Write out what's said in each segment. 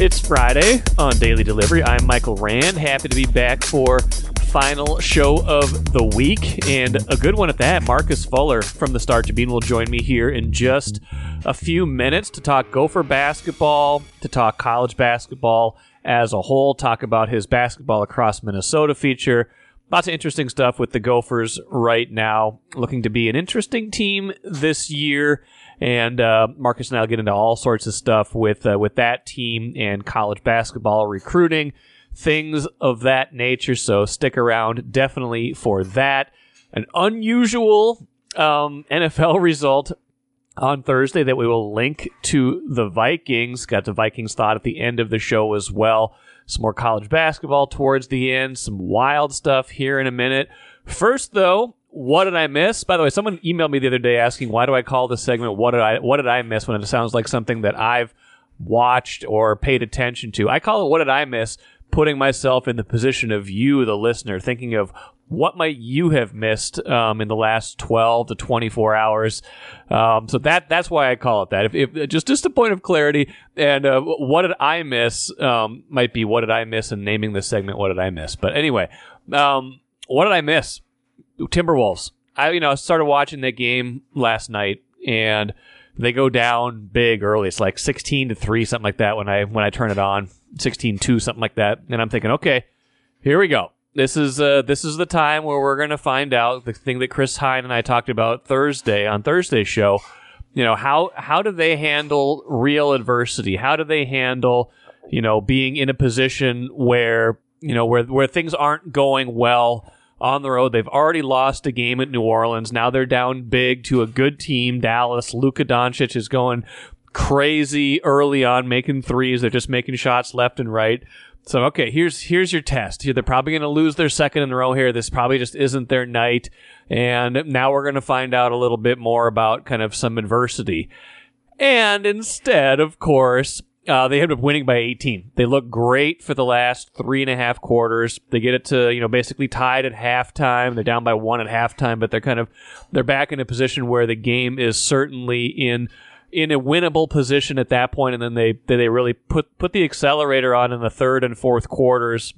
It's Friday on Daily Delivery. I'm Michael Rand. Happy to be back for final show of the week and a good one at that. Marcus Fuller from the Star Tribune will join me here in just a few minutes to talk Gopher basketball, to talk college basketball as a whole, talk about his basketball across Minnesota feature. Lots of interesting stuff with the Gophers right now, looking to be an interesting team this year and uh, Marcus and I'll get into all sorts of stuff with uh, with that team and college basketball recruiting, things of that nature. So stick around definitely for that. An unusual um, NFL result on Thursday that we will link to the Vikings. Got the Vikings thought at the end of the show as well. Some more college basketball towards the end. Some wild stuff here in a minute. First, though, what did I miss? By the way, someone emailed me the other day asking why do I call this segment "What did I What did I miss?" when it sounds like something that I've watched or paid attention to. I call it "What did I miss?" Putting myself in the position of you, the listener, thinking of what might you have missed um, in the last 12 to 24 hours. Um, so that that's why I call it that. If, if just just a point of clarity, and uh, what did I miss um, might be what did I miss, and naming this segment "What did I miss?" But anyway, um, what did I miss? Timberwolves. I you know started watching that game last night and they go down big early. It's like 16 to 3 something like that when I when I turn it on. 16-2 something like that. And I'm thinking, "Okay, here we go. This is uh, this is the time where we're going to find out the thing that Chris Hine and I talked about Thursday on Thursday's show. You know, how how do they handle real adversity? How do they handle, you know, being in a position where, you know, where where things aren't going well? On the road. They've already lost a game at New Orleans. Now they're down big to a good team, Dallas. Luka Doncic is going crazy early on, making threes. They're just making shots left and right. So okay, here's here's your test. They're probably going to lose their second in a row here. This probably just isn't their night. And now we're going to find out a little bit more about kind of some adversity. And instead, of course, uh, they ended up winning by 18. They look great for the last three and a half quarters. They get it to you know basically tied at halftime. They're down by one at halftime, but they're kind of they're back in a position where the game is certainly in in a winnable position at that point, and then they they really put put the accelerator on in the third and fourth quarters.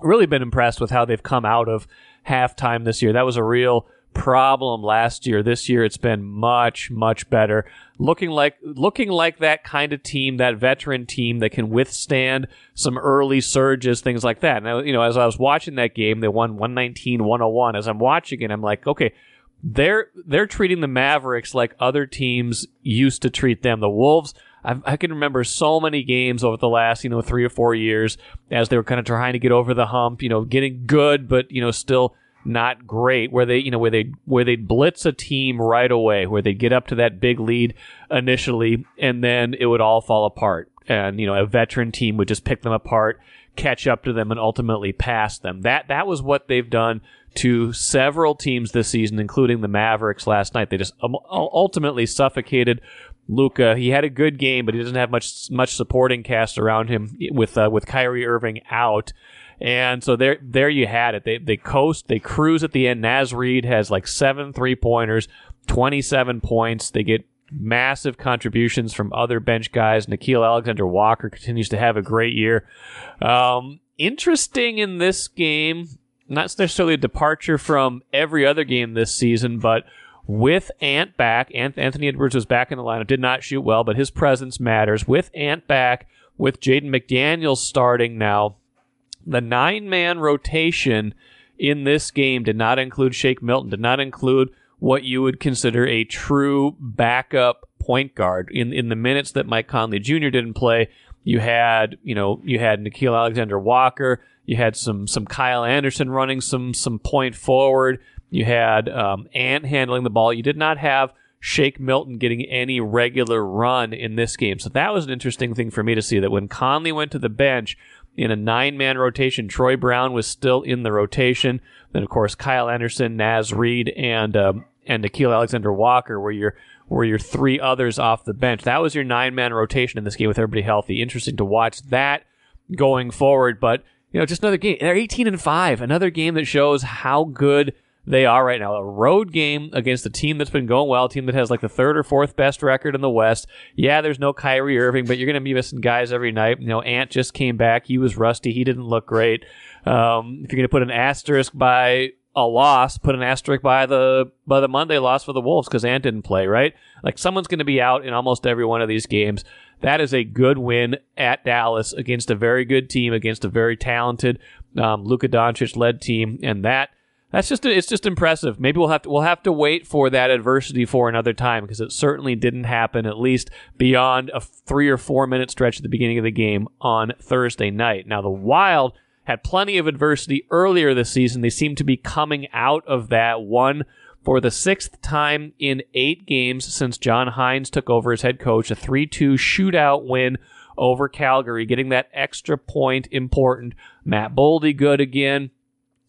Really been impressed with how they've come out of halftime this year. That was a real problem last year. This year it's been much much better. Looking like looking like that kind of team, that veteran team that can withstand some early surges, things like that. Now, you know, as I was watching that game, they won 119-101. As I'm watching it, I'm like, okay, they're they're treating the Mavericks like other teams used to treat them. The Wolves I've, i can remember so many games over the last, you know, three or four years as they were kind of trying to get over the hump, you know, getting good, but, you know, still not great where they you know where they where they blitz a team right away where they get up to that big lead initially and then it would all fall apart. And you know a veteran team would just pick them apart catch up to them and ultimately pass them. That that was what they've done to several teams this season including the Mavericks last night. They just ultimately suffocated Luka, he had a good game, but he doesn't have much much supporting cast around him with uh, with Kyrie Irving out. And so there, there you had it. They, they coast, they cruise at the end. Naz Reid has like seven three pointers, 27 points. They get massive contributions from other bench guys. Nickeil Alexander Walker continues to have a great year. Um, interesting in this game, not necessarily a departure from every other game this season, but with Ant back, Anthony Edwards was back in the lineup, did not shoot well, but his presence matters. With Ant back, with Jaden McDaniels starting now, the nine man rotation in this game did not include Shake Milton, did not include what you would consider a true backup point guard. In in the minutes that Mike Conley Jr. didn't play, you had you know you had Nickeil Alexander Walker, you had some some Kyle Anderson running some some point forward, you had um, Ant handling the ball. You did not have Shake Milton getting any regular run in this game. So that was an interesting thing for me to see that when Conley went to the bench, in a nine man rotation. Troy Brown was still in the rotation. Then, of course, Kyle Anderson, Naz Reid, and um, and Nickeil Alexander Walker were your were your three others off the bench. That was your nine man rotation in this game with everybody healthy. Interesting to watch that going forward. But you know, just another game. They're 18 and five. Another game that shows how good they are right now. A road game against a team that's been going well, a team that has like the third or fourth best record in the West. Yeah, there's no Kyrie Irving, but you're going to be missing guys every night. You know, Ant just came back. He was rusty. He didn't look great. Um, if you're going to put an asterisk by a loss, put an asterisk by the by the Monday loss for the Wolves because Ant didn't play, right? Like someone's going to be out in almost every one of these games. That is a good win at Dallas against a very good team, against a very talented um, Luka Doncic led team, and that that's just it's just impressive. Maybe we'll have to we'll have to wait for that adversity for another time because it certainly didn't happen at least beyond a three or four minute stretch at the beginning of the game on Thursday night. Now the Wild had plenty of adversity earlier this season. They seem to be coming out of that one for the sixth time in eight games since John Hynes took over as head coach. A 3 2 shootout win over Calgary, getting that extra point important. Matt Boldy good again.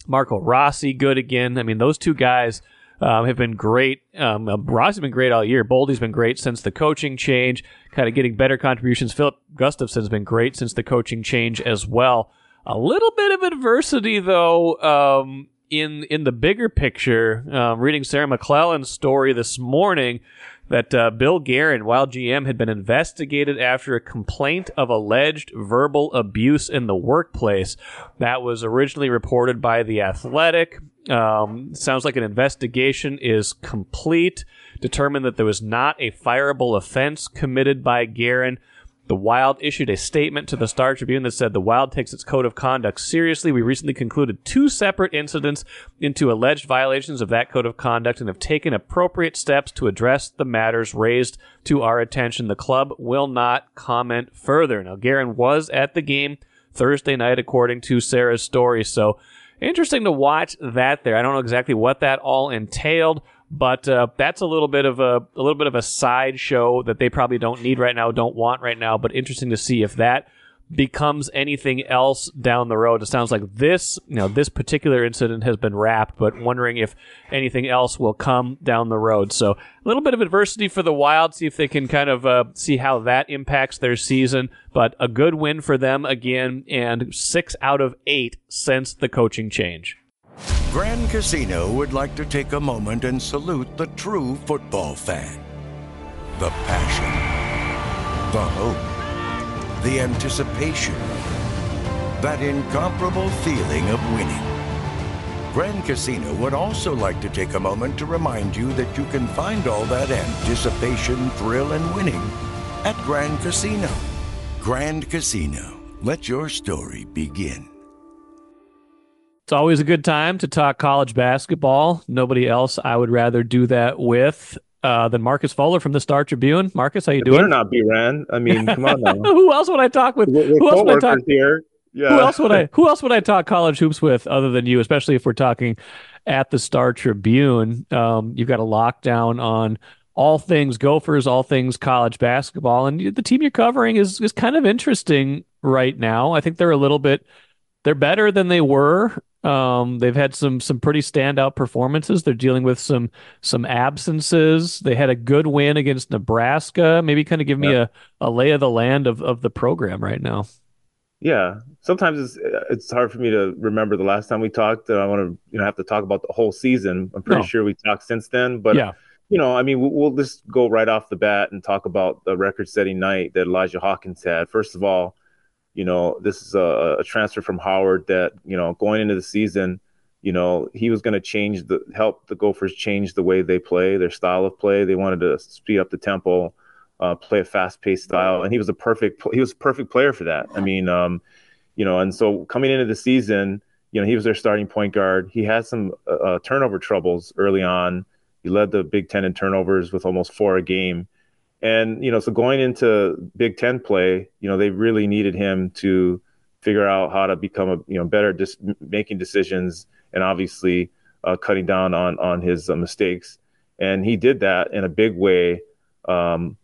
Marco Rossi good again. I mean, those two guys. Um, have been great. Um, uh, Rossi's been great all year. Boldy's been great since the coaching change, kind of getting better contributions. Filip Gustavsson's been great since the coaching change as well. A little bit of adversity, though, um, in in the bigger picture. Um, reading Sarah McLellan's story this morning that uh, Bill Guerin, while GM, had been investigated after a complaint of alleged verbal abuse in the workplace. That was originally reported by The Athletic. Um, sounds like an investigation is complete. Determined that there was not a fireable offense committed by Guerin. The Wild issued a statement to the Star Tribune that said the Wild takes its code of conduct seriously. We recently concluded two separate incidents into alleged violations of that code of conduct and have taken appropriate steps to address the matters raised to our attention. The club will not comment further. Now, Guerin was at the game Thursday night, according to Sarah's story. So, interesting to watch that there. I don't know exactly what that all entailed. But uh, that's a little bit of a, a little bit of a sideshow that they probably don't need right now, don't want right now. But interesting to see if that becomes anything else down the road. It sounds like this, you know, this particular incident has been wrapped, but wondering if anything else will come down the road. So a little bit of adversity for the Wild. See if they can kind of uh, see how that impacts their season. But a good win for them again, and six out of eight since the coaching change. Grand Casino would like to take a moment and salute the true football fan. The passion, the hope, the anticipation, that incomparable feeling of winning. Grand Casino would also like to take a moment to remind you that you can find all that anticipation, thrill, and winning at Grand Casino. Grand Casino, let your story begin. It's always a good time to talk college basketball. Nobody else I would rather do that with uh, than Marcus Fuller from the Star Tribune. Marcus, how you it doing? Better not be Ran. I mean, come on now. who else would I talk with? We're, we're who else would I talk here? Yeah. Who else would I? Who else would I talk college hoops with other than you? Especially if we're talking at the Star Tribune. Um, you've got a lockdown on all things Gophers, all things college basketball, and the team you're covering is is kind of interesting right now. I think they're a little bit. They're better than they were um, they've had some some pretty standout performances. They're dealing with some some absences. They had a good win against Nebraska. Maybe kind of give me a, a lay of the land of, of the program right now. Yeah, sometimes it's it's hard for me to remember the last time we talked. I want to you know have to talk about the whole season. I'm pretty no. sure we talked since then, but yeah. You know, I mean, we'll, we'll just go right off the bat and talk about the record-setting night that Elijah Hawkins had. First of all, you know, this is a, a transfer from Howard that, you know, going into the season, you know, he was going to change the help the Gophers change the way they play, their style of play. They wanted to speed up the tempo, uh, play a fast-paced style, and he was a perfect he was a perfect player for that. I mean, um, you know, and so coming into the season, you know, he was their starting point guard. He had some uh, uh turnover troubles early on. He led the Big Ten in turnovers with almost four a game. And you know, so going into Big Ten play, you know, they really needed him to figure out how to become a you know better just making decisions and obviously uh, cutting down on on his uh, mistakes. And he did that in a big way um,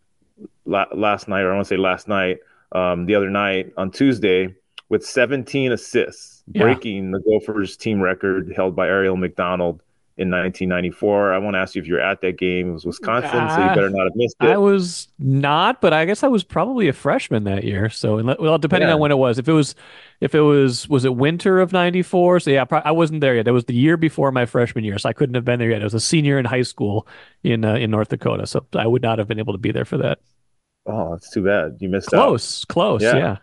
la- last night, or I want to say last night, um, the other night on Tuesday, with 17 assists, yeah. breaking the Gophers team record held by Arriel McDonald in 1994. I won't ask you if you're at that game. It was Wisconsin, uh, so you better not have missed it. I was not, but I guess I was probably a freshman that year. So, well, depending yeah. on when it was, if it was, if it was, was it winter of '94? So yeah, I wasn't there yet. It was the year before my freshman year, so I couldn't have been there yet. I was a senior in high school in uh, in North Dakota, so I would not have been able to be there for that. Oh, that's too bad. You missed close, out. close, yeah. yeah.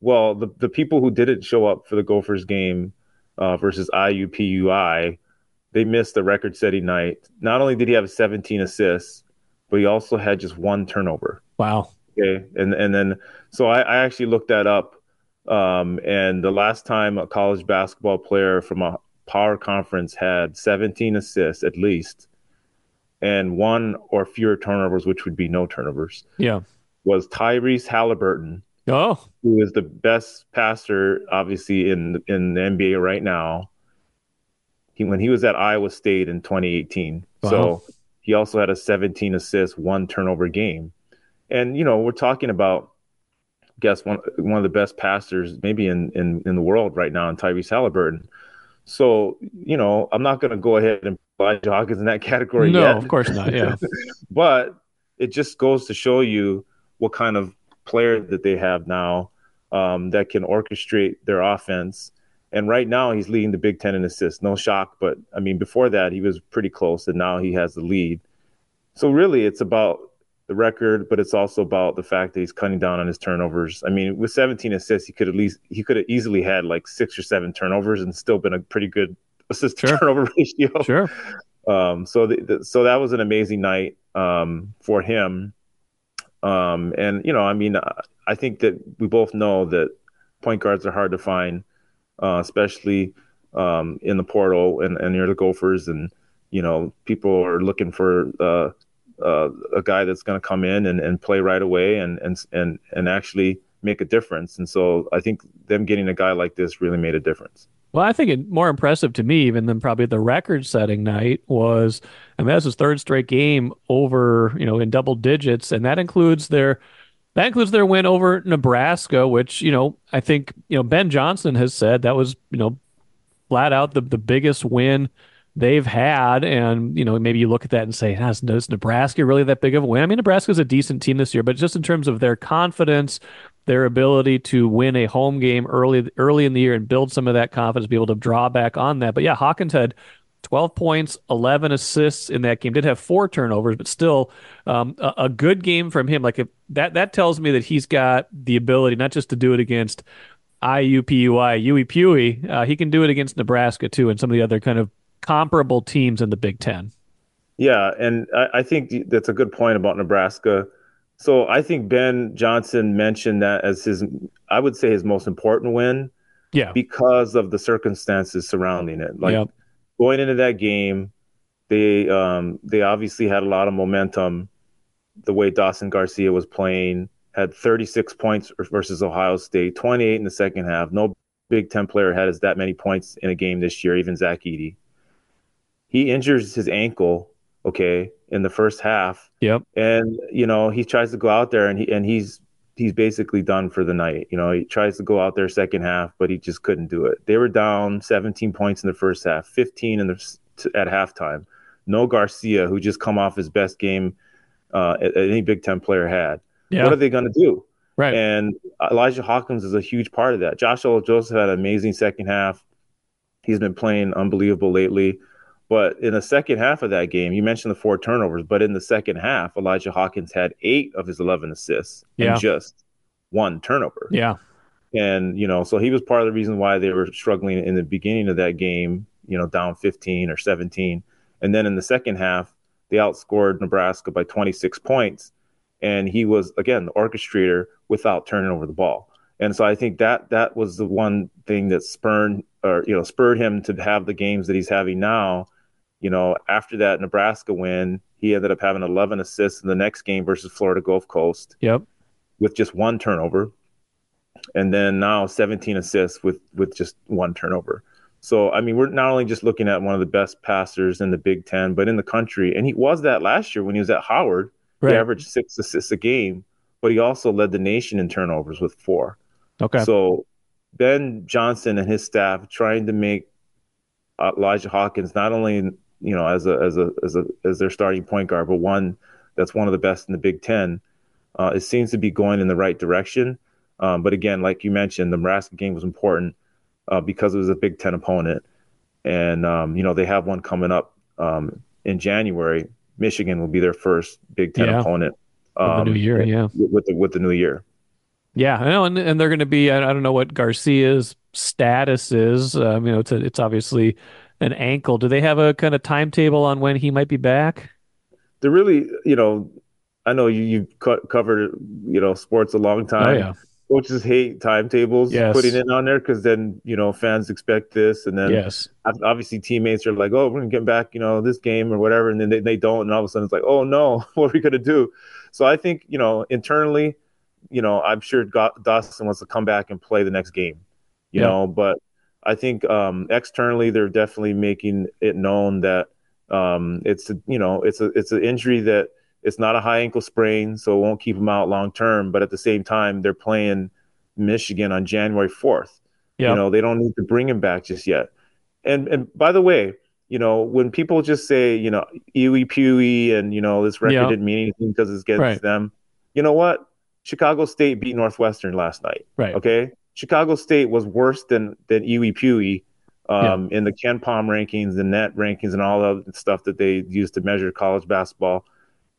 Well, the the people who didn't show up for the Gophers game uh, versus IUPUI they missed the record setting night. Not only did he have 17 assists, but he also had just one turnover. Wow. Okay. And and then so I, I actually looked that up. Um, and the last time a college basketball player from a power conference had 17 assists at least and one or fewer turnovers, which would be no turnovers. Yeah. Was Tyrese Halliburton. Oh. Who is the best passer, obviously, in in the NBA right now he, when he was at Iowa State in 2018. Wow. So he also had a 17 assist, one turnover game. And you know, we're talking about I guess one one of the best passers maybe in in, in the world right now in Tyrese Halliburton. So, you know, I'm not going to go ahead and Elijah Hawkins in that category no, yet. of course not. Yeah. but it just goes to show you what kind of player that they have now um, that can orchestrate their offense and right now, he's leading the Big Ten in assists. No shock, but I mean, before that, he was pretty close, and now he has the lead. So really, it's about the record, but it's also about the fact that he's cutting down on his turnovers. I mean, with 17 assists, he could at least he could have easily had like six or seven turnovers and still been a pretty good assist sure. turnover ratio. Sure. Um, so the, the, so that was an amazing night um, for him. Um, and you know, I mean, I think that we both know that point guards are hard to find uh, especially um, in the portal and, and near the Gophers. And, you know, people are looking for uh, uh, a guy that's going to come in and, and play right away and, and, and, and actually make a difference. And so I think them getting a guy like this really made a difference. Well, I think it more impressive to me even than probably the record-setting night was, I mean, that's his third straight game over, you know, in double digits, and that includes their that includes their win over Nebraska, which, you know, I think, you know, Ben Johnson has said that was, you know, flat out the, the biggest win they've had. And, you know, maybe you look at that and say, ah, is Nebraska really that big of a win? I mean, Nebraska's a decent team this year, but just in terms of their confidence, their ability to win a home game early early in the year and build some of that confidence, be able to draw back on that. But yeah, Hawkins had 12 points, 11 assists in that game. Did have four turnovers, but still um, a, a, good game from him. Like if that that tells me that he's got the ability not just to do it against IUPUI, UEPUI, uh, he can do it against Nebraska too, and some of the other kind of comparable teams in the Big Ten. Yeah, and I, I think that's a good point about Nebraska. So I think Ben Johnson mentioned that as his, I would say his most important win. Yeah. Because of the circumstances surrounding it. Like yep going into that game, they um, they obviously had a lot of momentum. The way Dawson Garcia was playing, had 36 points versus Ohio State, 28 in the second half. No Big Ten player had as that many points in a game this year, even Zach Edey. He injures his ankle, okay, in the first half. Yep. And you know he tries to go out there and he and he's he's basically done for the night. You know, he tries to go out there second half, but he just couldn't do it. They were down 17 points in the first half, 15 in the at halftime. No Garcia, who just come off his best game uh, any Big Ten player had. Yeah. What are they going to do? Right. And Elijah Hawkins is a huge part of that. Josh Joseph had an amazing second half. He's been playing unbelievable lately. But in the second half of that game, you mentioned the four turnovers, but in the second half, Elijah Hawkins had eight of his 11 assists yeah. and just one turnover. Yeah. And, you know, so he was part of the reason why they were struggling in the beginning of that game, you know, down 15 or 17. And then in the second half, they outscored Nebraska by 26 points. And he was, again, the orchestrator without turning over the ball. And so I think that that was the one thing that spurred or, you know, spurred him to have the games that he's having now you know, after that Nebraska win, he ended up having 11 assists in the next game versus Florida Gulf Coast. Yep. With just one turnover. And then now 17 assists with with just one turnover. So I mean, we're not only just looking at one of the best passers in the Big Ten, but in the country. And he was that last year when he was at Howard. Right. He averaged six assists a game, but he also led the nation in turnovers with four. Okay. So Ben Johnson and his staff trying to make Elijah Hawkins not only you know, as a as a as a as their starting point guard, but one that's one of the best in the Big Ten. Uh, it seems to be going in the right direction. Um, but again, like you mentioned, the Nebraska game was important uh, because it was a Big Ten opponent, and um, you know they have one coming up um, in January. Michigan will be their first Big Ten yeah. opponent. Um, the new year, yeah, with the with the new year. Yeah, I know, and, and they're going to be. I, don't know what Garcia's status is. Um, you know, it's a, it's obviously an ankle. Do they have a kind of timetable on when he might be back? They're really, you know, I know you you've co- covered you know sports a long oh, time. Oh, yeah. Coaches hate timetables yes. putting it on there because then you know fans expect this, and then yes. obviously teammates are like, "Oh, we're gonna get back, you know, this game or whatever," and then they, they don't, and all of a sudden it's like, "Oh no, what are we gonna do?" So I think you know internally you know, I'm sure Dawson wants to come back and play the next game, you yeah. know, but I think um, externally they're definitely making it known that um, it's a, you know it's a it's an injury that it's not a high ankle sprain, so it won't keep him out long term. But at the same time, they're playing Michigan on January 4th. Yep. You know, they don't need to bring him back just yet. And and by the way, you know, when people just say, you know, Iwi Pewee and you know this record yep. didn't mean anything because it's against right. them, you know what? Chicago State beat Northwestern last night. Right. Okay. Chicago State was worse than than Iwi Pewee um, yeah. in the KenPom rankings, the net rankings, and all the stuff that they use to measure college basketball.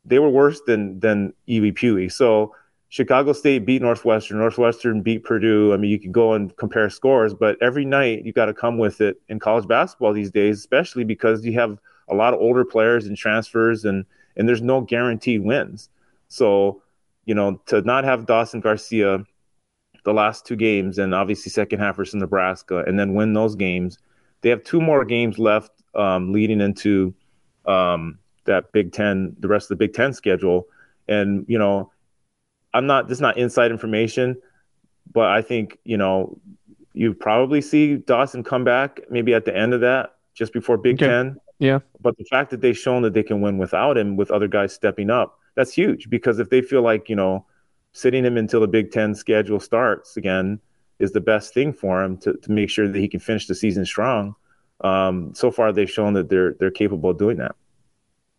They were worse than than Iwi Pewee. So Chicago State beat Northwestern. Northwestern beat Purdue. I mean, you can go and compare scores, but every night you got to come with it in college basketball these days, especially because you have a lot of older players and transfers, and and there's no guaranteed wins. So you know, to not have Dawson Garcia the last two games and obviously second half versus Nebraska and then win those games. They have two more games left um, leading into um, that Big Ten, the rest of the Big Ten schedule. And, you know, I'm not, this is not inside information, but I think, you know, you probably see Dawson come back maybe at the end of that, just before Big okay. Ten. Yeah. But the fact that they've shown that they can win without him, with other guys stepping up, that's huge because if they feel like you know sitting him until the Big Ten schedule starts again is the best thing for him to, to make sure that he can finish the season strong. Um, so far, they've shown that they're they're capable of doing that.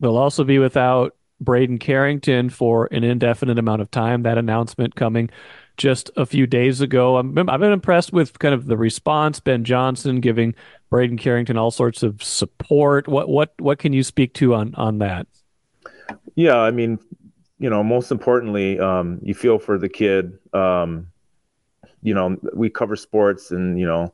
They'll also be without Braeden Carrington for an indefinite amount of time. That announcement coming just a few days ago. i have been impressed with kind of the response. Ben Johnson giving Braeden Carrington all sorts of support. What what what can you speak to on on that? Yeah, I mean, you know, most importantly, um, you feel for the kid. Um, you know, we cover sports and you know,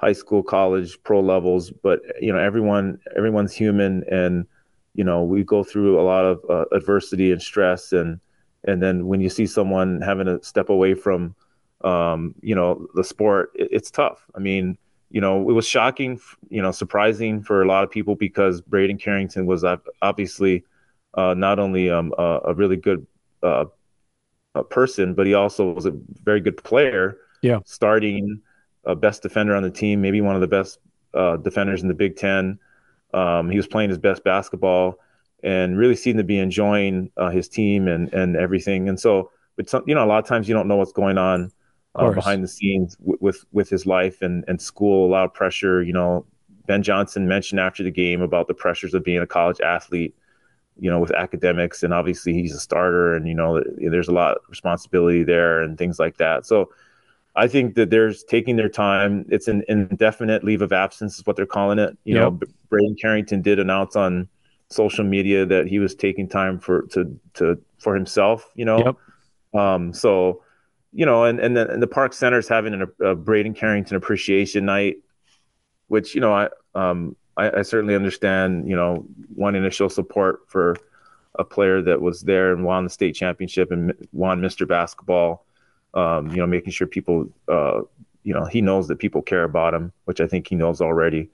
high school, college, pro levels, but you know, everyone everyone's human, and you know, we go through a lot of uh, adversity and stress, and and then when you see someone having to step away from, um, you know, the sport, it, it's tough. I mean, you know, it was shocking, you know, surprising for a lot of people because Braeden Carrington was obviously uh, not only um, a, a, really good uh, a person, but he also was a very good player. Yeah, starting uh, best defender on the team, maybe one of the best uh, defenders in the Big Ten. Um, he was playing his best basketball and really seemed to be enjoying uh, his team and and everything. And so, but some, you know, a lot of times you don't know what's going on uh, behind the scenes w- with with his life and and school. A lot of pressure. You know, Ben Johnson mentioned after the game about the pressures of being a college athlete you know, with academics, and obviously he's a starter, and you know, there's a lot of responsibility there and things like that. So, I think that there's taking their time. It's an indefinite leave of absence, is what they're calling it. You yep. know, Braeden Carrington did announce on social media that he was taking time for to to for himself. You know, yep. um, so you know, and and the, and the Park Center is having a, a Braeden Carrington appreciation night, which you know I um I, I, certainly understand, you know, to show support for a player that was there and won the state championship and won Mr. Basketball. Um, you know, making sure people, uh, you know, he knows that people care about him, which I think he knows already.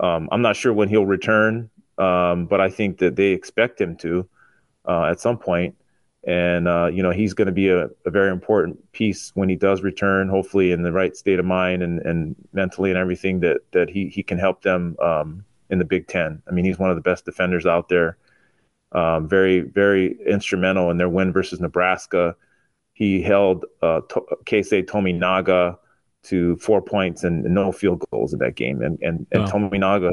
Um, I'm not sure when he'll return, um, but I think that they expect him to uh, at some point and uh, you know he's going to be a, a, very important piece when he does return hopefully in the right state of mind and, and mentally and everything that that he, he can help them um, in the big ten i mean he's one of the best defenders out there um, very very instrumental in their win versus nebraska he held uh, to- keisei tominaga to four points and no field goals in that game and and, and wow. tominaga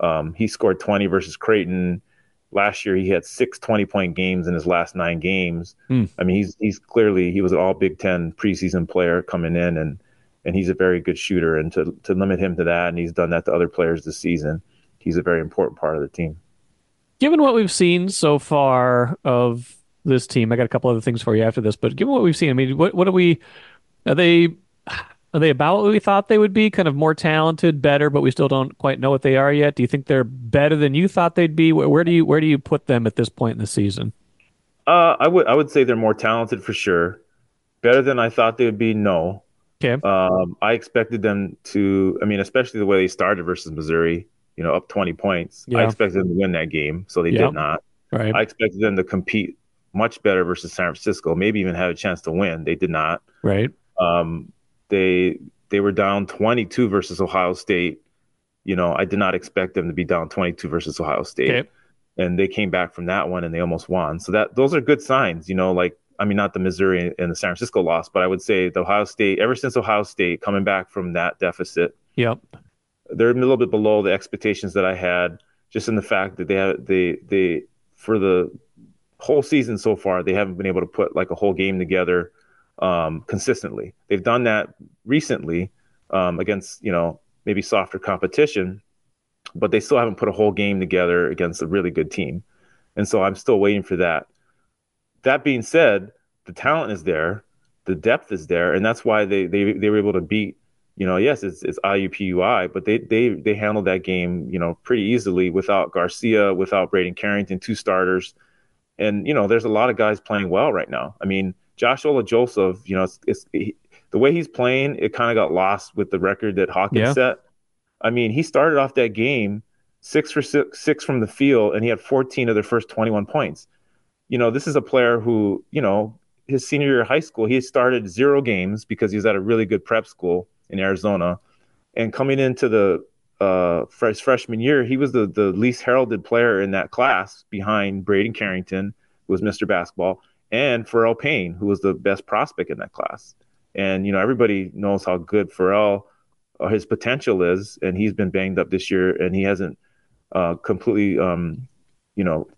Um, he scored 20 versus Creighton. Last year, he had six 20 point games in his last nine games. Hmm. I mean, he's he's clearly he was an All Big Ten preseason player coming in, and and he's a very good shooter. And to to limit him to that, and he's done that to other players this season. He's a very important part of the team. Given what we've seen so far of this team, I got a couple other things for you after this. But given what we've seen, I mean, what what are we? Are they? Are they about what we thought they would be? Kind of more talented, better, but we still don't quite know what they are yet. Do you think they're better than you thought they'd be? Where, where do you where do you put them at this point in the season? Uh, I would I would say they're more talented for sure. Better than I thought they would be. No. Okay. Um, I expected them to. I mean, especially the way they started versus Missouri. You know, up twenty points. Yeah. I expected them to win that game, so they did not. Right. I expected them to compete much better versus San Francisco. Maybe even have a chance to win. They did not. Right. Um, they they were down 22 versus Ohio State. You know, I did not expect them to be down 22 versus Ohio State. Okay. And they came back from that one and they almost won. So that those are good signs, you know, like I mean not the Missouri and the San Francisco loss, but I would say the Ohio State ever since Ohio State coming back from that deficit. Yep. They're a little bit below the expectations that I had just in the fact that they have they they for the whole season so far they haven't been able to put like a whole game together um, consistently. They've done that recently um, against you know maybe softer competition, but they still haven't put a whole game together against a really good team, and so I'm still waiting for that. That being said, the talent is there, the depth is there, and that's why they they they were able to beat. You know, yes, it's it's IUPUI, but they they they handled that game, you know, pretty easily without Garcia, without Braeden Carrington, two starters, and you know, there's a lot of guys playing well right now. I mean, Josh Ola-Joseph, you know, it's, it's he, the way he's playing, it kind of got lost with the record that Hawkins yeah. set. I mean, he started off that game six for six, six from the field, and he had 14 of their first 21 points. You know, this is a player who, you know, his senior year of high school, he started zero games because he was at a really good prep school in Arizona. And coming into the uh, fresh freshman year, he was the, the least heralded player in that class behind Braeden Carrington, who was Mr. Basketball, and Pharrel Payne, who was the best prospect in that class. And you know, everybody knows how good Pharrel, uh, his potential is, and he's been banged up this year, and he hasn't uh, completely, um, you know,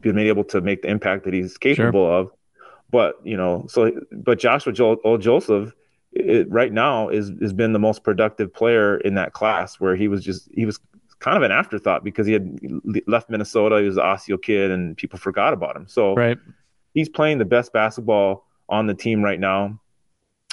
been able to make the impact that he's capable sure. of. But you know, so but Joshua Joel, Old Joseph, it, right now is has been the most productive player in that class, where he was just he was kind of an afterthought because he had left Minnesota. He was an Osseo kid, and people forgot about him. So right he's playing the best basketball on the team right now.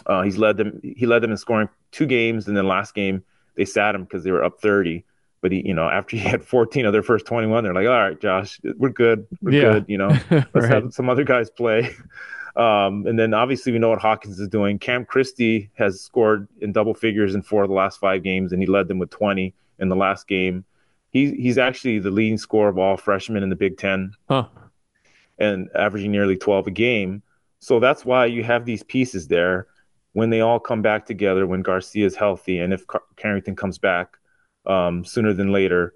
Uh, he's led them. He led them in scoring two games, and then last game they sat him because they were up thirty. But he, you know, after he had 14 of their first 21, they're like, "All right, Josh, we're good. We're yeah. good. You know, let's right. have some other guys play." Um, and then obviously we know what Hawkins is doing. Cam Christie has scored in double figures in four of the last five games, and he led them with 20 in the last game. He's he's actually the leading scorer of all freshmen in the Big Ten. Huh and averaging nearly 12 a game. So that's why you have these pieces there when they all come back together, when Garcia is healthy, and if Car- Carrington comes back um, sooner than later.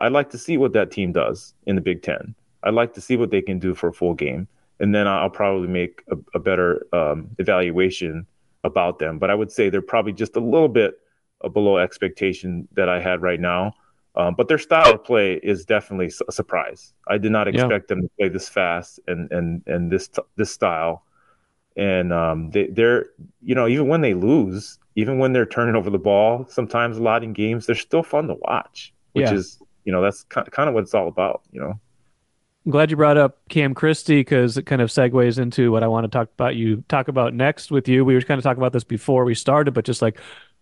I'd like to see what that team does in the Big Ten. I'd like to see what they can do for a full game. And then I'll probably make a, a better um, evaluation about them. But I would say they're probably just a little bit below expectation that I had right now. Um, but their style of play is definitely a surprise. I did not expect yeah. them to play this fast and and and this this style. And um, they, they're you know even when they lose, even when they're turning over the ball, sometimes a lot in games, they're still fun to watch. Which yeah. is you know that's kind of what it's all about. You know. I'm glad you brought up Cam Christie because it kind of segues into what I want to talk about. You talk about next with you. We were kind of talking about this before we started, but just like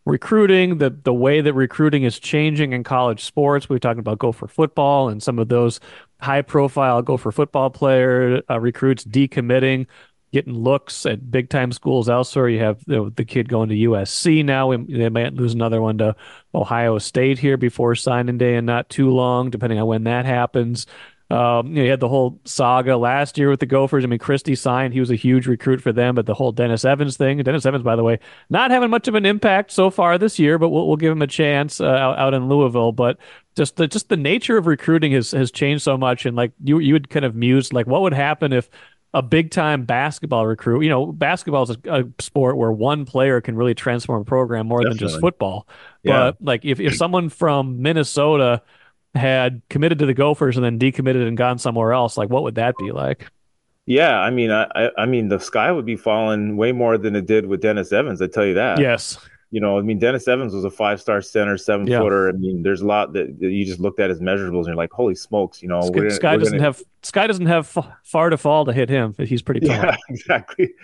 recruiting, the the way that recruiting is changing in college sports. We are talking about Gopher football and some of those high profile Gopher football player uh, recruits decommitting, getting looks at big time schools elsewhere. You have the, the kid going to USC now. We, they might lose another one to Ohio State here before signing day and not too long, depending on when that happens. Um, you, know, you had the whole saga last year with the Gophers. I mean, Christie signed; he was a huge recruit for them. But the whole Dennis Evans thing, Dennis Evans, by the way, not having much of an impact so far this year, but we'll, we'll give him a chance uh, out, out in Louisville. But just the just the nature of recruiting has has changed so much, and like you you would kind of muse like what would happen if a big time basketball recruit. You know, basketball is a, a, sport where one player can really transform a program more Definitely. than just football. Yeah. But like if, if someone from Minnesota had committed to the Gophers and then decommitted and gone somewhere else, like what would that be like? Yeah, I mean, I, I mean, the sky would be falling way more than it did with Dennis Evans. I tell you that. Yes you know, I mean, Dennis Evans was a five star center, seven yeah. footer. I mean, there's a lot that, that, you just looked at his measurables and you're like, holy smokes, you know, Sky, Sky doesn't gonna... have Sky doesn't have far to fall to hit him. He's pretty tall. Yeah, exactly.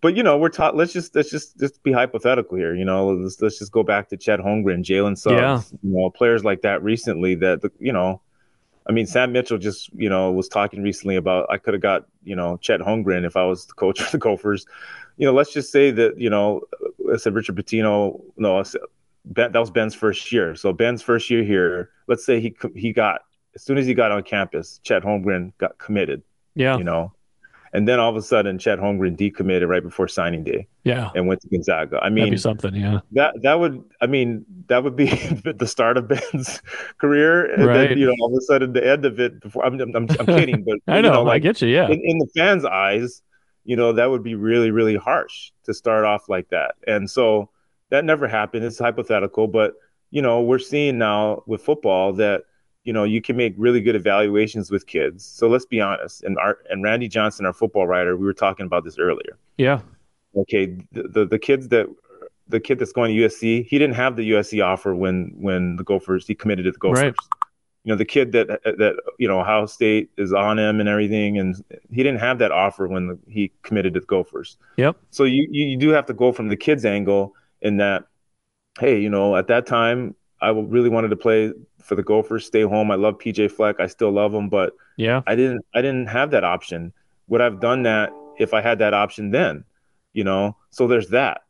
But you know, we're taught. Let's just let's just just be hypothetical here. You know, let's let's just go back to Chet Holmgren, Jalen Suggs, yeah. you know, players like that recently. That you know, I mean, Sam Mitchell just you know was talking recently about I could have got you know Chet Holmgren if I was the coach of the Gophers you know, let's just say that you know, uh, I said Richard Pitino. No, ben, that was Ben's first year. So Ben's first year here. Let's say he he got as soon as he got on campus, Chet Holmgren got committed. Yeah, you know, and then all of a sudden, Chet Holmgren decommitted right before signing day. Yeah, and went to Gonzaga. I mean, something. Yeah, that that would. I mean, that would be the start of Ben's career, and right. then you know, all of a sudden, the end of it. Before I'm, I'm, I'm kidding, but I know, know like, I get you. Yeah, in, in the fans' eyes, you know, that would be really, really harsh to start off like that. And so that never happened. It's hypothetical, but you know, we're seeing now with football that you know you can make really good evaluations with kids. So let's be honest. And our and Randy Johnson, our football writer, we were talking about this earlier. Yeah. Okay. The the, the kids that the kid that's going to USC, he didn't have the USC offer when when the Gophers he committed to the Gophers. Right you know the kid that that you know Ohio State is on him and everything, and he didn't have that offer when the, he committed to the Gophers. Yep. So you you do have to go from the kid's angle in that, hey, you know, at that time I really wanted to play for the Gophers, stay home. I love PJ Fleck, I still love him, but yeah, I didn't I didn't have that option. Would I've done that if I had that option then? You know, so there's that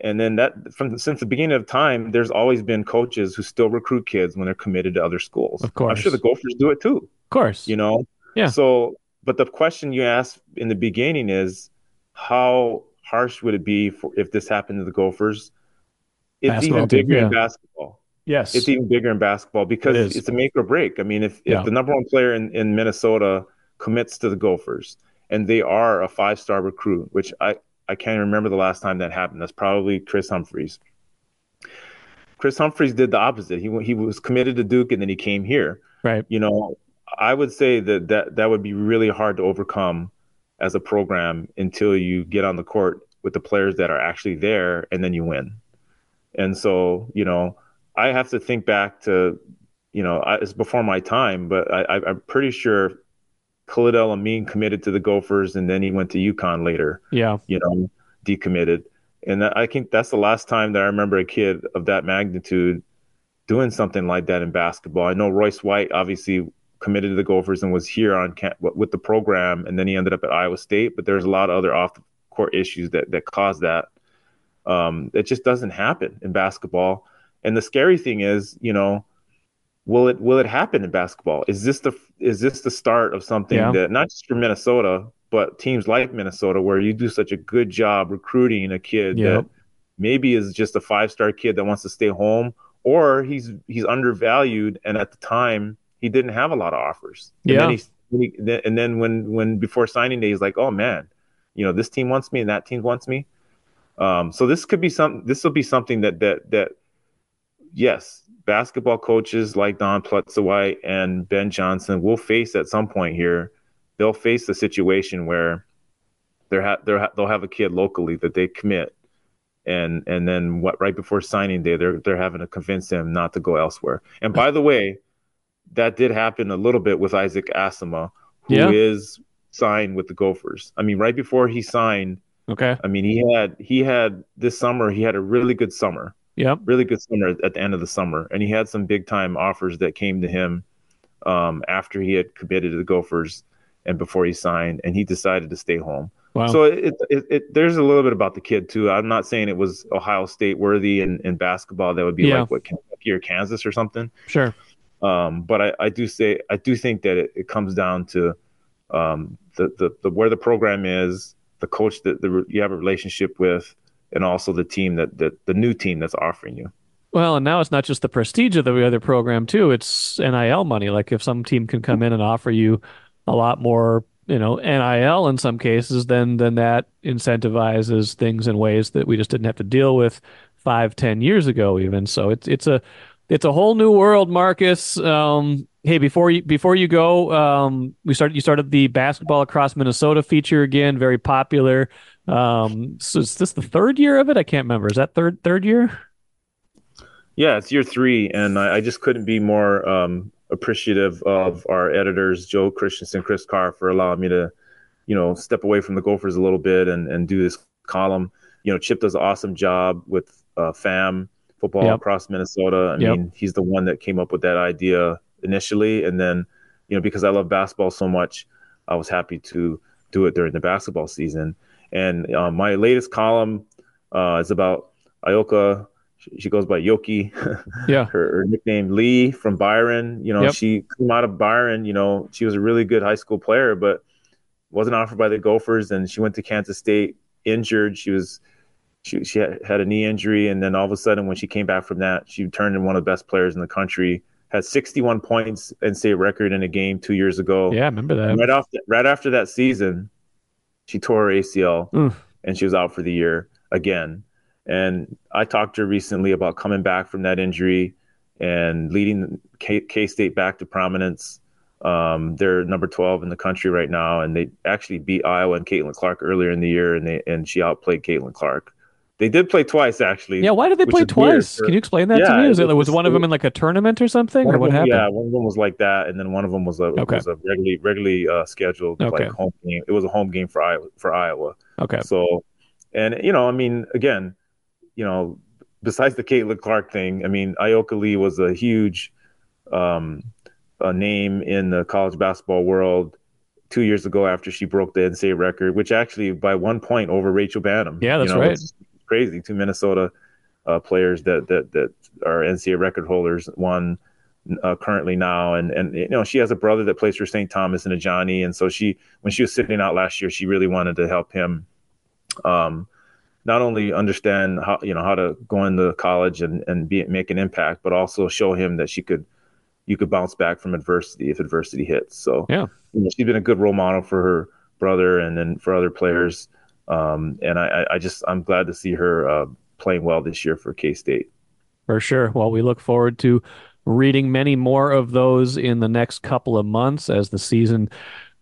and then that from since the beginning of time there's always been coaches who still recruit kids when they're committed to other schools. Of course i'm sure the gophers do it too. Of course. You know? Yeah. So but the question you asked in the beginning is how harsh would it be for if this happened to the gophers? It's basketball even bigger yeah. in basketball. Yes. It's even bigger in basketball because it it's a make or break. I mean if, if yeah. the number one player in, in minnesota commits to the gophers and they are a five star recruit which i I can't remember the last time that happened. That's probably Kris Humphries. Kris Humphries did the opposite. He he was committed to Duke and then he came here. Right. You know, I would say that that that would be really hard to overcome as a program until you get on the court with the players that are actually there and then you win. And so, you know, I have to think back to, you know, I, it's before my time, but I, I'm pretty sure Khalid El-Amin committed to the Gophers, and then he went to UConn later. Yeah, you know, decommitted, and I think that's the last time that I remember a kid of that magnitude doing something like that in basketball. I know Royce White obviously committed to the Gophers and was here on camp with the program, and then he ended up at Iowa State. But there's a lot of other off the court issues that that caused that. Um, it just doesn't happen in basketball. And the scary thing is, you know, will it will it happen in basketball? Is this the is this the start of something yeah. that not just for Minnesota, but teams like Minnesota, where you do such a good job recruiting a kid yep. that maybe is just a five star kid that wants to stay home, or he's he's undervalued, and at the time he didn't have a lot of offers. And yeah. Then he, and then when when before signing day, he's like, oh man, you know this team wants me and that team wants me. Um, so this could be some. This will be something that that that yes, basketball coaches like Dawn Plitzuweit and Ben Johnson will face at some point here. They'll face the situation where they're ha- they're ha- they'll have a kid locally that they commit, and and then what right before signing day they're they're having to convince him not to go elsewhere. And by the way, that did happen a little bit with Isaac Asuma, who yeah. is signed with the Gophers. I mean, right before he signed, okay. I mean, he had he had this summer he had a really good summer Yep. Really good summer at the end of the summer. And he had some big time offers that came to him um, after he had committed to the Gophers and before he signed, and he decided to stay home. Wow. So it, it, it, there's a little bit about the kid too. I'm not saying it was Ohio State worthy in, in basketball. That would be yeah. like what Kentucky or Kansas or something. Sure. Um, but I, I do say I do think that it, it comes down to um, the, the the where the program is, the coach that the, you have a relationship with, and also the team that, that the new team that's offering you. Well, and now it's not just the prestige of the other program too; it's NIL money. Like if some team can come in and offer you a lot more you know NIL in some cases, then then that incentivizes things in ways that we just didn't have to deal with five, ten years ago, even. So it's it's a it's a whole new world, Marcus. Um, hey, before you before you go, um, we started you started the basketball across Minnesota feature again, very popular. Um, so is this the third year of it? I can't remember. Is that third third year? Yeah, it's year three, and I, I just couldn't be more um, appreciative of our editors, Joe Christensen, Chris Carr, for allowing me to, you know, step away from the Gophers a little bit and, and do this column. You know, Chip does an awesome job with uh, FAM football yep. across Minnesota. I yep. mean, he's the one that came up with that idea initially, and then, you know, because I love basketball so much, I was happy to do it during the basketball season. And uh, my latest column uh, is about Ayoka she goes by Yoki. Yeah. her, her, nickname Lee from Byron. You know, yep. she came out of Byron. You know, she was a really good high school player, but wasn't offered by the Gophers. And she went to Kansas State injured. She was she she had a knee injury, and then all of a sudden, when she came back from that, she turned into one of the best players in the country. Had 61 points and state record in a game two years ago. Yeah, I remember that. And right after right after that season, she tore her ACL Oof. and she was out for the year again. And I talked to her recently about coming back from that injury and leading K State back to prominence. Um, they're number 12 in the country right now, and they actually beat Iowa and Caitlin Clark earlier in the year, and they and she outplayed Caitlin Clark. They did play twice, actually. Yeah, why did they play twice? Can you explain that yeah, to me? Was, it, was one of them in like a tournament or something, or what them, happened? Yeah, one of them was like that, and then one of them was a okay. was a regularly regularly uh, scheduled okay. like home game. It was a home game for Iowa for Iowa. Okay. So, and you know, I mean, again, you know, besides the Caitlin Clark thing, I mean, Ayoka Lee was a huge um, a name in the college basketball world two years ago after she broke the NCAA record, which actually by one point over Rachel Banham. Yeah, that's you know, right. Crazy. Two Minnesota uh, players that that that are NCAA record holders. One uh, currently now, and and you know she has a brother that plays for St. Thomas and a Johnny, and so she when she was sitting out last year, she really wanted to help him. Um, not only understand how you know how to go into college and and be make an impact, but also show him that she could you could bounce back from adversity if adversity hits. So yeah, you know, she's been a good role model for her brother and then for other players. Um, and I, I just I'm glad to see her uh, playing well this year for K State. For sure. Well, we look forward to reading many more of those in the next couple of months as the season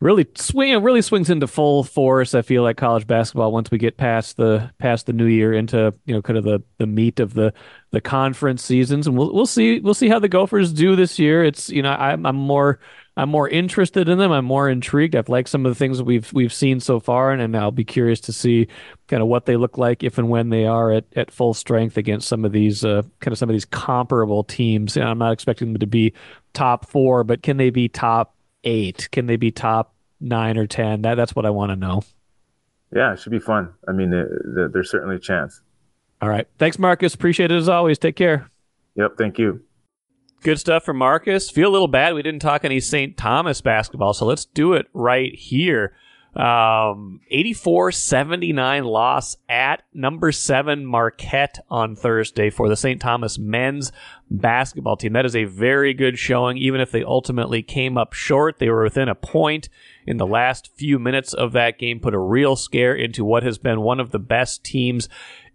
really swing really swings into full force. I feel like college basketball once we get past the past the new year into you know kind of the the meat of the the conference seasons, and we'll we'll see we'll see how the Gophers do this year. It's you know I'm I'm more I'm more interested in them. I'm more intrigued. I've liked some of the things that we've we've seen so far, and, and I'll be curious to see kind of what they look like if and when they are at, at full strength against some of these uh, kind of some of these comparable teams. I'm not expecting them to be top four, but can they be top eight? Can they be top nine or ten? That that's what I want to know. Yeah, it should be fun. I mean, there's certainly a chance. All right. Thanks, Marcus. Appreciate it as always. Take care. Yep. Thank you. Good stuff from Marcus. Feel a little bad we didn't talk any St. Thomas basketball, so let's do it right here. Um, 84-79 loss at number seven Marquette on Thursday for the St. Thomas men's basketball team. That is a very good showing, even if they ultimately came up short. They were within a point in the last few minutes of that game, put a real scare into what has been one of the best teams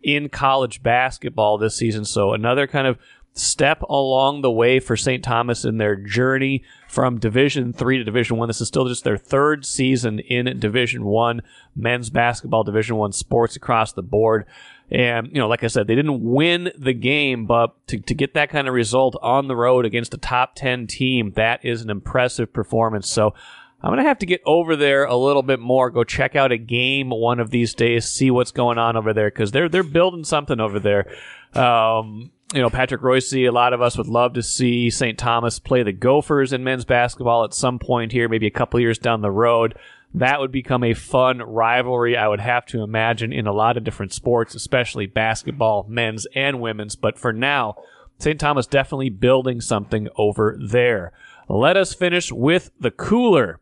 in college basketball this season. So another kind of step along the way for St. Thomas in their journey from Division 3 to Division 1. This is still just their third season in Division 1 men's basketball Division 1 sports across the board. And, you know, like I said, they didn't win the game, but to, to get that kind of result on the road against a top 10 team, that is an impressive performance. So I'm going to have to get over there a little bit more, go check out a game one of these days, see what's going on over there, because they're, they're building something over there. Um, you know, Patrick Reusse, a lot of us would love to see St. Thomas play the Gophers in men's basketball at some point here, maybe a couple years down the road. That would become a fun rivalry, I would have to imagine, in a lot of different sports, especially basketball, men's and women's. But for now, St. Thomas definitely building something over there. Let us finish with the cooler.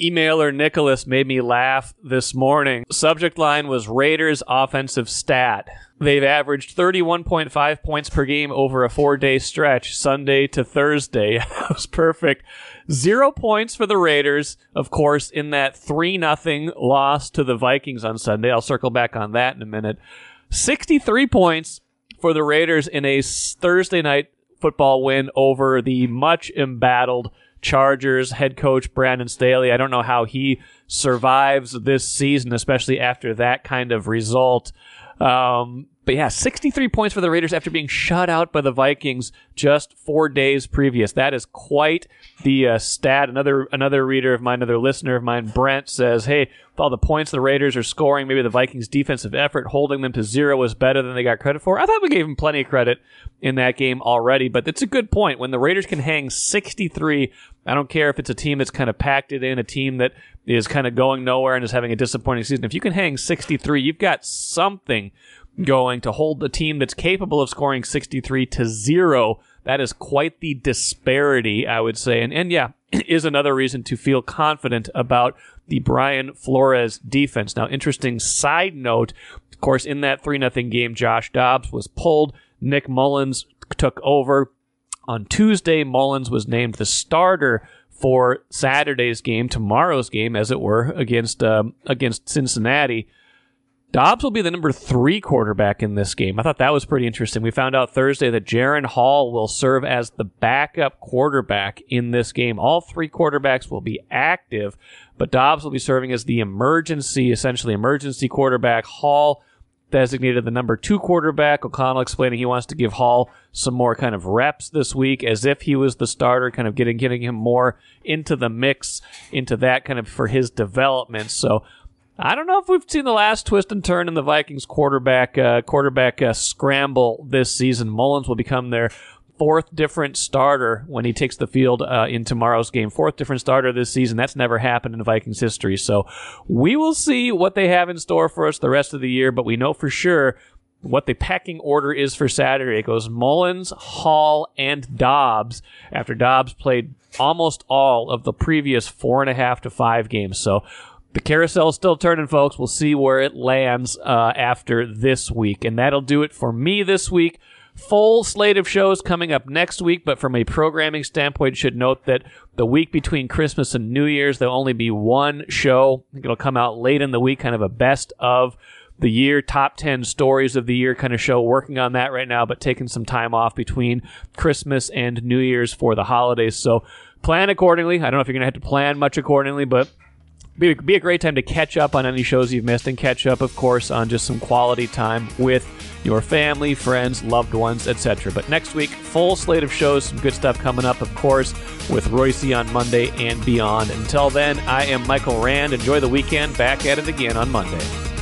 Emailer Nicholas made me laugh this morning. Subject line was Raiders offensive stat. They've averaged 31.5 points per game over a four day stretch, Sunday to Thursday. that was perfect. Zero points for the Raiders, of course, in that 3 0 loss to the Vikings on Sunday. I'll circle back on that in a minute. 63 points for the Raiders in a Thursday night football win over the much embattled Chargers head coach Brandon Staley. I don't know how he survives this season, especially after that kind of result. Um, but yeah, 63 points for the Raiders after being shut out by the Vikings just four days previous. That is quite the uh, stat. Another another reader of mine, another listener of mine, Brent says, "Hey, with all the points the Raiders are scoring, maybe the Vikings' defensive effort holding them to zero was better than they got credit for." I thought we gave them plenty of credit in that game already, but it's a good point. When the Raiders can hang 63, I don't care if it's a team that's kind of packed it in, a team that is kind of going nowhere and is having a disappointing season. If you can hang 63, you've got something going to hold the team that's capable of scoring 63 to zero. That is quite the disparity, I would say. And, and yeah, is another reason to feel confident about the Brian Flores defense. Now, interesting side note, of course, in that 3 0 game, Josh Dobbs was pulled. Nick Mullens took over. On Tuesday, Mullens was named the starter for Saturday's game, tomorrow's game, as it were, against um, against Cincinnati. Dobbs will be the number three quarterback in this game. I thought that was pretty interesting. We found out Thursday that Jaren Hall will serve as the backup quarterback in this game. All three quarterbacks will be active, but Dobbs will be serving as the emergency, essentially emergency quarterback. Hall designated the number two quarterback. O'Connell explaining he wants to give Hall some more kind of reps this week as if he was the starter, kind of getting getting him more into the mix, into that kind of for his development. So I don't know if we've seen the last twist and turn in the Vikings quarterback uh, quarterback uh, scramble this season. Mullens will become their fourth different starter when he takes the field uh, in tomorrow's game. Fourth different starter this season. That's never happened in Vikings history. So we will see what they have in store for us the rest of the year. But we know for sure what the pecking order is for Saturday. It goes Mullens, Hall, and Dobbs after Dobbs played almost all of the previous four and a half to five games. So the carousel is still turning, folks. We'll see where it lands uh, after this week. And that'll do it for me this week. Full slate of shows coming up next week, but from a programming standpoint, should note that the week between Christmas and New Year's, there'll only be one show. it'll come out late in the week, kind of a best of the year, top 10 stories of the year kind of show. Working on that right now, but taking some time off between Christmas and New Year's for the holidays. So plan accordingly. I don't know if you're going to have to plan much accordingly, but be, be a great time to catch up on any shows you've missed and catch up, of course, on just some quality time with your family, friends, loved ones, etc. But next week, full slate of shows, some good stuff coming up, of course, with Reusse on Monday and beyond. Until then, I am Michael Rand. Enjoy the weekend. Back at it again on Monday.